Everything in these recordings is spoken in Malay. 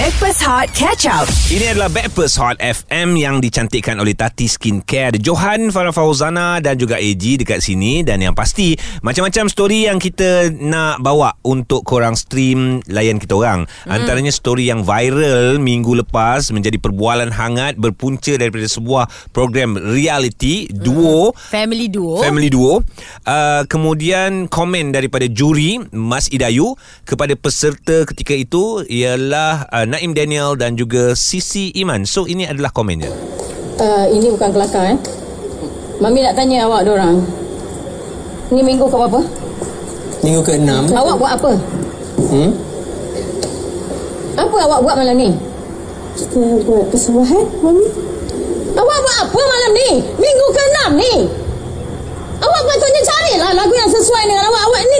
Backpass Hot Catch Up. Ini adalah Backpast Hot FM yang dicantikkan oleh Tati Skincare. Johan, Farah Fauzana dan juga AG dekat sini. Dan yang pasti, macam-macam story yang kita nak bawa untuk korang stream layan kita orang. Hmm. Antaranya story yang viral minggu lepas menjadi perbualan hangat berpunca daripada sebuah program reality duo. Family duo. Family duo uh, Kemudian komen daripada juri Mas Idayu Kepada peserta ketika itu Ialah uh, Naim Daniel dan juga Sisi Iman So ini adalah komennya Uh, ini bukan kelakar eh. Mami nak tanya awak orang. Ni minggu kau apa? Minggu ke-6 Awak buat apa? hmm? Apa awak buat malam ni? Kita buat persembahan, Mami. Awak buat apa malam ni? Minggu ke-6 ni. Awak patutnya carilah lagu yang sesuai dengan awak. Awak ni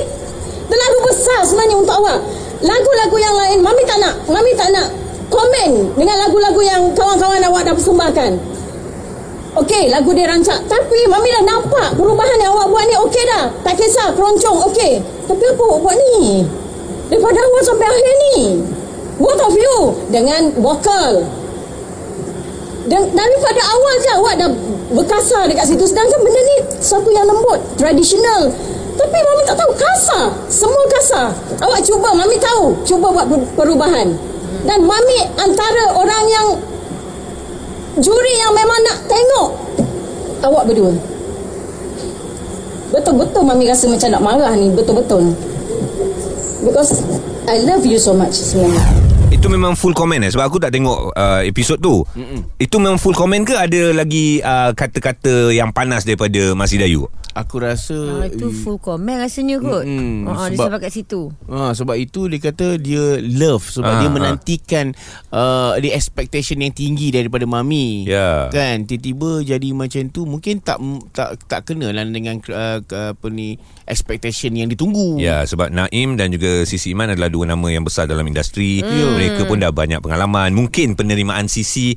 terlalu besar sebenarnya untuk awak. Lagu-lagu yang lain, Mami tak nak. Mami tak nak komen dengan lagu-lagu yang kawan-kawan awak dah persembahkan. Okey, lagu dia rancak. Tapi Mami dah nampak perubahan yang awak buat ni okey dah. Tak kisah, keroncong, okey. Tapi apa awak buat ni? Daripada awal sampai akhir ni. Both of you dengan vokal. Dan daripada awal je awak dah berkasar dekat situ. Sedangkan benda ni satu yang lembut, tradisional. Tapi Mami tak tahu kasar. Semua kasar. Awak cuba, Mami tahu. Cuba buat per- perubahan. Dan Mami antara orang yang juri yang memang nak tengok awak berdua. Betul-betul Mami rasa macam nak marah ni. Betul-betul. Because I love you so much sebenarnya. Itu memang full komen eh Sebab aku tak tengok uh, episod tu Mm-mm. Itu memang full komen ke Ada lagi uh, kata-kata yang panas daripada Mas Idayu Aku rasa Ah, itu full comment rasanya kot. Mm-mm, Ah, dia sebab- sebab kat situ. Ha, sebab itu dia kata dia love sebab Ah, dia ah. menantikan uh, the expectation yang tinggi daripada mami. Ya. Kan tiba-tiba jadi macam tu mungkin tak tak tak kena lah dengan uh, apa ni expectation yang ditunggu. Ya sebab Naim dan juga Sisi Iman adalah dua nama yang besar dalam industri Hmm. Mereka pun dah banyak pengalaman Mungkin penerimaan Sisi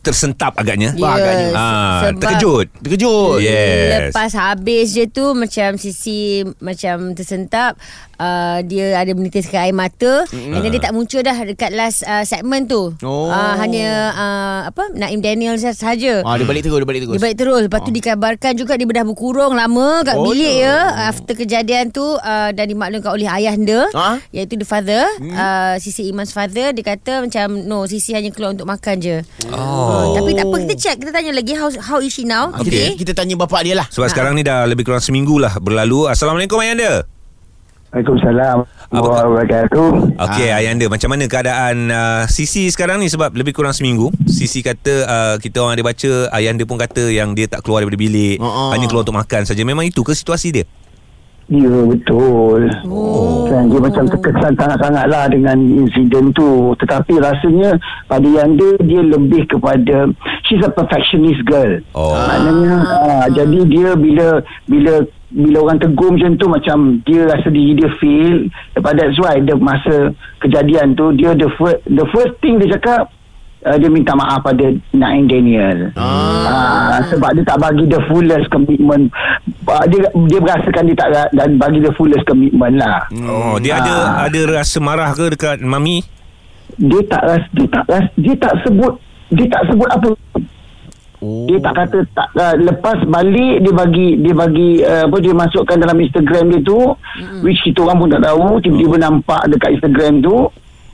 tersentap agaknya Yes, agaknya. Ah, sebab- terkejut. Terkejut. Yes. Lepas habis je tu Macam sisi Macam tersentap uh, Dia ada menitiskan air mata mm-hmm. And then dia tak muncul dah Dekat last uh, segment tu Oh. uh, Hanya uh, Apa Naim Daniel sa- sahaja Ah dia balik terus dia balik terus. Dia balik terus Lepas tu dikabarkan juga Dia dah berkurung lama Kat Oh, bilik ya. ya After kejadian tu uh, Dan dimaklumkan oleh ayahanda Ah? Iaitu the father uh, Sisi Iman's father Dia kata macam No Sisi hanya keluar untuk makan je Oh. Tapi tak apa Kita check Kita tanya lagi How, how is she now Kita, kita tanya bapak dia lah. Sebab sekarang ni dah lebih kurang seminggu lah berlalu Assalamualaikum Ayanda Waalaikumsalam warahmatullahi wabarakatuh. Okey Ah. Ayanda Macam mana keadaan uh, Sisi sekarang ni Sebab lebih kurang seminggu Sisi kata uh, Kita orang ada baca Ayanda pun kata Yang dia tak keluar daripada bilik oh. Hanya keluar untuk makan saja. Memang itu ke situasi dia? Ya betul. Oh. Kan, dia macam terkesan sangat-sangat lah dengan insiden tu. Tetapi rasanya pada yang dia dia lebih kepada she's a perfectionist girl. Oh. Maknanya ah, jadi dia bila bila bila orang tegur macam tu macam dia rasa diri dia feel daripada that's why the masa kejadian tu dia the first the first thing dia cakap uh, dia minta maaf pada Naim Daniel. Ah. sebab dia tak bagi the fullest commitment. Uh, dia dia berasakan dia tak dan bagi the fullest commitment lah. Oh, dia ada Ah. ada rasa marah ke dekat mami? Dia tak ras dia tak ras dia tak sebut dia tak sebut apa. Oh. Dia tak kata tak uh, lepas balik dia bagi dia bagi uh, apa dia masukkan dalam Instagram dia tu mm-hmm. which kita orang pun tak tahu tiba-tiba nampak dekat Instagram tu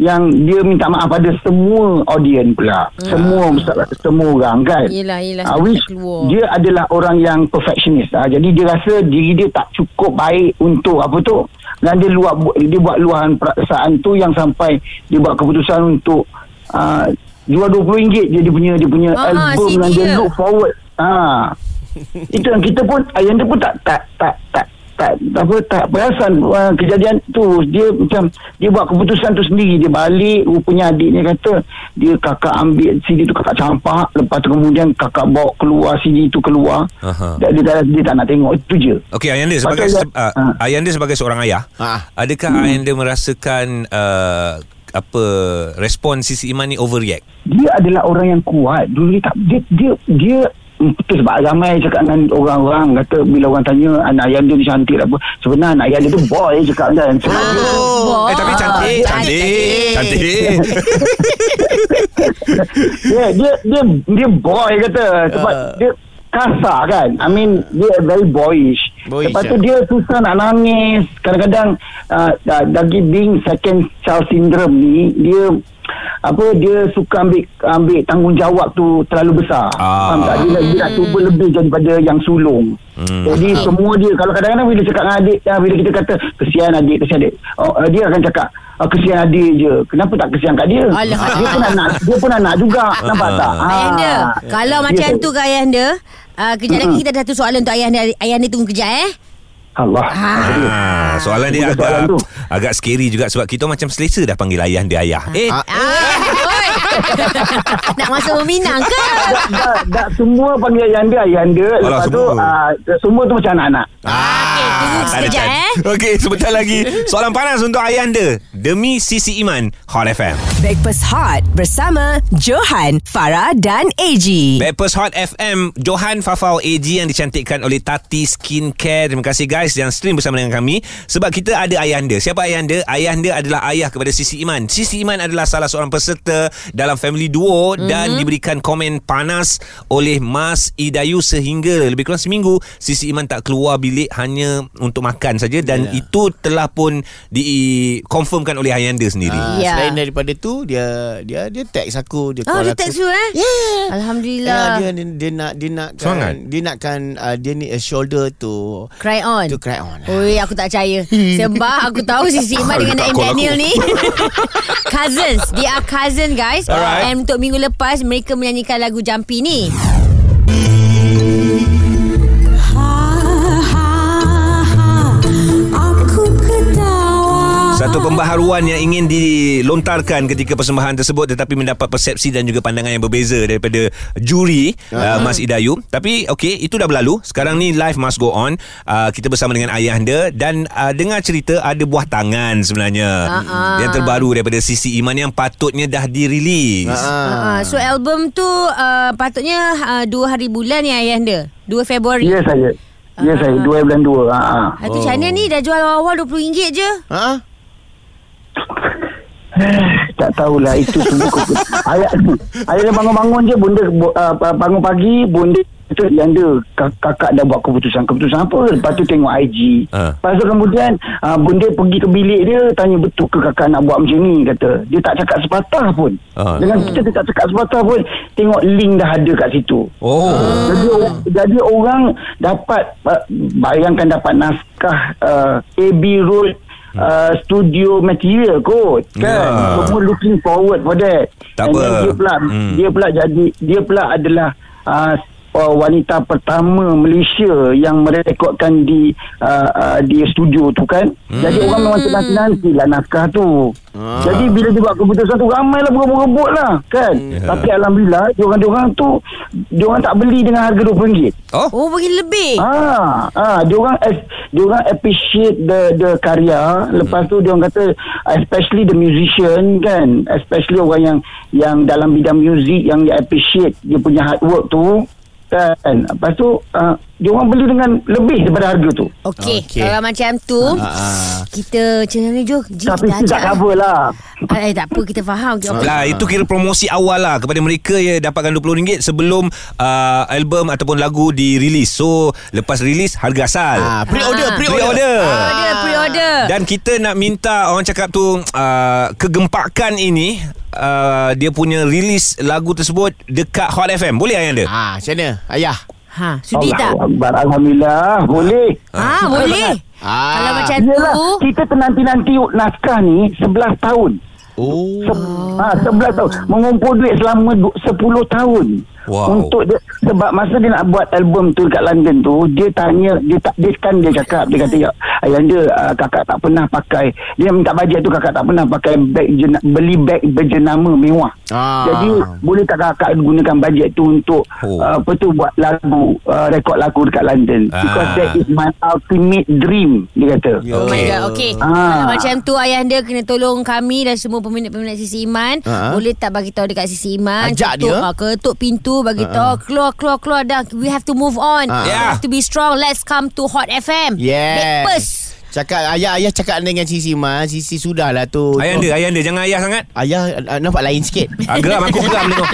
yang dia minta maaf pada semua audience pula. Semua semua orang kan. Yelah, yelah, Ah, sebab which keluar. dia adalah orang yang perfectionist. Ah, jadi dia rasa diri dia tak cukup baik untuk apa tu dan dia luar dia buat luahan perasaan tu yang sampai dia buat keputusan untuk uh, jual RM20 je dia punya dia punya Ah, ah, album CD yang dia look forward. Ha. Itu yang kita pun ayah dia pun tak tak tak tak tak apa tak perasan uh, kejadian tu dia macam dia buat keputusan tu sendiri dia balik rupanya adiknya kata dia kakak ambil CD tu kakak campak lepas tu kemudian kakak bawa keluar CD tu keluar Aha. dia, dia, dia tak nak tengok itu je Okey Ayanda sebagai Pasal- se- uh, Ah. Ayanda sebagai seorang ayah, Ah. adakah hmm. Ayanda merasakan uh, apa respon Sisi Iman ni overreact? dia adalah orang yang kuat dulu dia tak dia dia, dia Itu sebab ramai cakap dengan orang-orang kata bila orang tanya anak ayah dia ni cantik apa. Sebenarnya anak ayah dia tu boy cakap kan. Sebab dia, Oh. Eh tapi cantik, cantik, cantik. dia, dia dia dia boy kata sebab Ah. dia kasar kan. I mean dia very boyish. Boyish, Lepas tu ah. dia susah nak nangis. Kadang-kadang uh, uh, dari being second child syndrome ni dia apa dia suka ambil ambil tanggungjawab tu terlalu besar. Ah. Faham tak? Dia, dia nak cuba lebih daripada yang sulung. Hmm. Jadi semua dia kalau kadang-kadang bila cakap dengan adik ah, bila kita kata kesian adik kesian adik oh, uh, dia akan cakap oh, kesian adik je. Kenapa tak kesian kat dia? Alah. Dia pun anak dia pun anak juga. Nampak tak? Ah. Ayah anda Ah. Kalau Dia macam tu- tu ke ayah anda uh, Kejap lagi kita ada satu soalan untuk ayah anda Ayah anda tunggu kejap eh Allah. Ah, soalan dia Bukan soalan agak tu. agak scary juga sebab kita macam selesa dah panggil ayah dia ayah. Eh, Ah, Ah, oi. Nak masuk meminang ke? dah semua panggil ayah anda ayah Alah, lepas tu semua. uh, semua tu macam anak-anak Okey, tunggu tak ada sekejap chance. eh Okey, sebentar lagi. Soalan panas untuk ayah anda. Demi Sisi Iman, Hot FM. Breakfast Hot bersama Johan, Farah dan AG. Backpast Hot FM Johan Fafau AG yang dicantikkan oleh Tati Skincare. Terima kasih guys yang stream bersama dengan kami sebab kita ada ayah anda. Siapa ayah anda? Ayah anda adalah ayah kepada Sisi Iman. Sisi Iman adalah salah seorang peserta dalam Family Duo mm-hmm. dan diberikan komen panas oleh Mas Idayu sehingga lebih kurang seminggu Sisi Iman tak keluar bilik hanya untuk makan saja dan Ya. itu telah pun dikonfirmkan oleh ayah anda sendiri. Ah, Ya. Selain daripada tu dia dia dia text aku dia Oh call dia aku. text you eh Yeah. Alhamdulillah Ya, dia, dia dia nak dia nak Semangat. dia nakkan uh, dia ni a shoulder to Cry on to cry on. Oi, aku tak percaya. Sebab aku tahu Sisi Iman dengan Naim Daniel ni. Cousins. They are cousin guys. Alright. And untuk minggu lepas Mereka menyanyikan lagu Jumpy ni Satu pembaharuan yang ingin dilontarkan ketika persembahan tersebut tetapi mendapat persepsi dan juga pandangan yang berbeza daripada juri uh, Mas Idayu. Tapi okey, itu dah berlalu. Sekarang ni life must go on. Uh, kita bersama dengan ayah anda dan uh, dengar cerita ada buah tangan sebenarnya. Ah-ah. Yang terbaru daripada Sisi Iman yang patutnya dah dirilis. Ah. uh, So album tu uh, Patutnya uh, Dua hari bulan ni ayah anda 2 Februari ya saya ya saya dua bulan dua ha, ha. Ah, tu macam mana ni Dah jual awal-awal RM20 je Ha? tak tahulah itu semua ayah ayah dia bangun-bangun je bunda uh, bangun pagi bunda tu yang dia kak- kakak dah buat keputusan keputusan apa lepas tu tengok IG Ha. lepas tu kemudian uh, bunda pergi ke bilik dia tanya betul ke kakak nak buat macam ni kata dia tak cakap sepatah pun Ha. dengan kita dia tak cakap sepatah pun tengok link dah ada kat situ Oh. jadi, jadi orang dapat uh, bayangkan dapat naskah uh, AB Road uh, studio material kot kan Ya. semua looking forward for that Tak And apa. dia pula Hmm. dia pula jadi dia pula adalah uh, uh, wanita pertama Malaysia yang merekodkan di uh, uh, di studio tu kan. Jadi orang memang nanti-nanti lah naskah tu. Ah. jadi bila dia buat keputusan tu ramai lah berebut-rebut lah kan? Ya. tapi Alhamdulillah diorang-diorang tu diorang tak beli dengan harga RM20 Oh. Oh bagi lebih? Ah, ah, dia orang dia orang appreciate the the karya. Lepas tu dia orang kata especially the musician kan, especially orang yang yang dalam bidang muzik yang dia appreciate dia punya hard work tu kan. Lepas tu uh, dia orang beli dengan lebih daripada harga tu. Okey Okey. Kalau macam tu Ah, ah. Kita macam mana Jo Ji, Tapi kita ajak cover lah. Eh tak apa kita faham okay. Lah itu kira promosi awal lah kepada mereka ya dapatkan RM20 sebelum uh, album ataupun lagu dirilis. So lepas rilis harga asal. Ah, pre-order, Ah. pre-order. Pre-order. Pre-order Pre-order Dan kita nak minta orang cakap tu uh, kegempakan ini uh, dia punya rilis lagu tersebut dekat Hot FM. Boleh ayah anda? Ah, macam mana? Ayah. Ha sudi tak Allahu Akbar. Alhamdulillah. Boleh. Ha boleh Ah. Kalau macam Yelah, tu kita tenanti-nanti naskah ni 11 tahun. Oh. Se- ha, 11 tahun mengumpul duit selama du- 10 tahun Wow. untuk dia sebab masa dia nak buat album tu dekat London tu dia tanya dia tak dia kan dia cakap dia kata ya ayanda uh, kakak tak pernah pakai dia minta bajet tu kakak tak pernah pakai beg jena, beli beg berjenama mewah Ah. jadi boleh tak kakak gunakan bajet tu untuk Oh. uh, apa tu buat lagu uh, rekod lagu dekat London because Ah. that is my ultimate dream dia kata Ya. Oh my Okey. god Okey Ah. Kalau macam tu Ayah anda kena tolong kami Dan semua peminat-peminat Sisi Iman Ah. Boleh tak bagi tahu dekat Sisi Iman Ajak ketuk, dia. Ketuk pintu tu bagi tahu keluar keluar keluar dah we have to move on. We Yeah. have to be strong. Let's come to Hot FM. Yes. Breakfast. Cakap ayah ayah cakap dengan Sisi Ma, Sisi sudahlah tu. Ayah anda, ayah anda jangan ayah sangat. Ayah uh, nampak lain sikit. Ah, geram aku geram tu.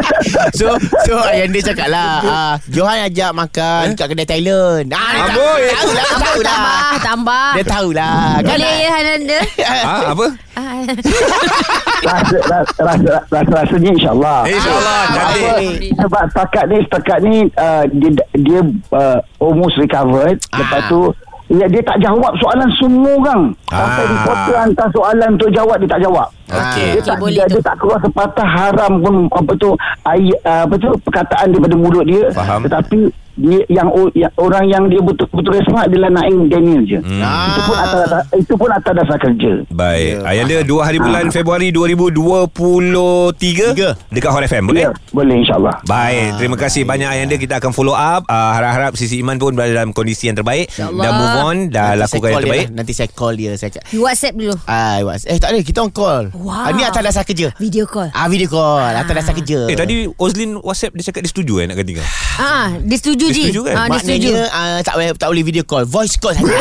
so so ayah dia cakap lah uh, Johan ajak makan kat kedai Thailand. Ah, dia tak- Amboi. tahu lah, tahu lah. Tambah, tambah. Dia tahulah. Boleh ya Hananda? Ah, apa? Ah, rasa, rasa, rasa, rasa, rasanya insyaAllah InsyaAllah cantik. Sebab setakat ni setakat ni uh, dia dia uh, almost recovered Ah. lepas tu ya, dia tak jawab soalan semua orang sampai Ah. reporter hantar soalan untuk jawab dia tak jawab Okey. dia tak boleh dia, tu. dia tak keluar sepatah haram pun apa tu ay, uh, apa tu perkataan daripada mulut dia Faham. tetapi dia yang, yang orang yang dia betul-betul respect adalah Naim Daniel je Hmm. itu pun atas itu pun atas dasar kerja Baik. Ya. Ayah anda 2 hari bulan Februari 2023 Tiga. dekat Hot FM boleh? ya, boleh insyaAllah Baik, terima kasih banyak ayah anda kita akan follow up. Uh, harap-harap Sisi Iman pun berada dalam kondisi yang terbaik dan move on dah Nanti saya lakukan yang call dia, terbaik. Nanti saya call dia saya cakap. you WhatsApp dulu. Ah, was. Eh tak ada kita on call. Wow. Ah, ni atas dasar kerja. Video call. Ah video call atas dasar kerja. Eh tadi Ozlin WhatsApp dia cakap dia setuju eh nak gantikan. Ah, dia setuju Dia je. setuju kan? Ah, dia setuju. Maknanya uh, tak boleh tak boleh video call, voice call saja.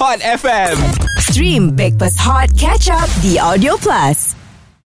Hot FM. Stream Breakfast Hot Catch Up The Audio Plus.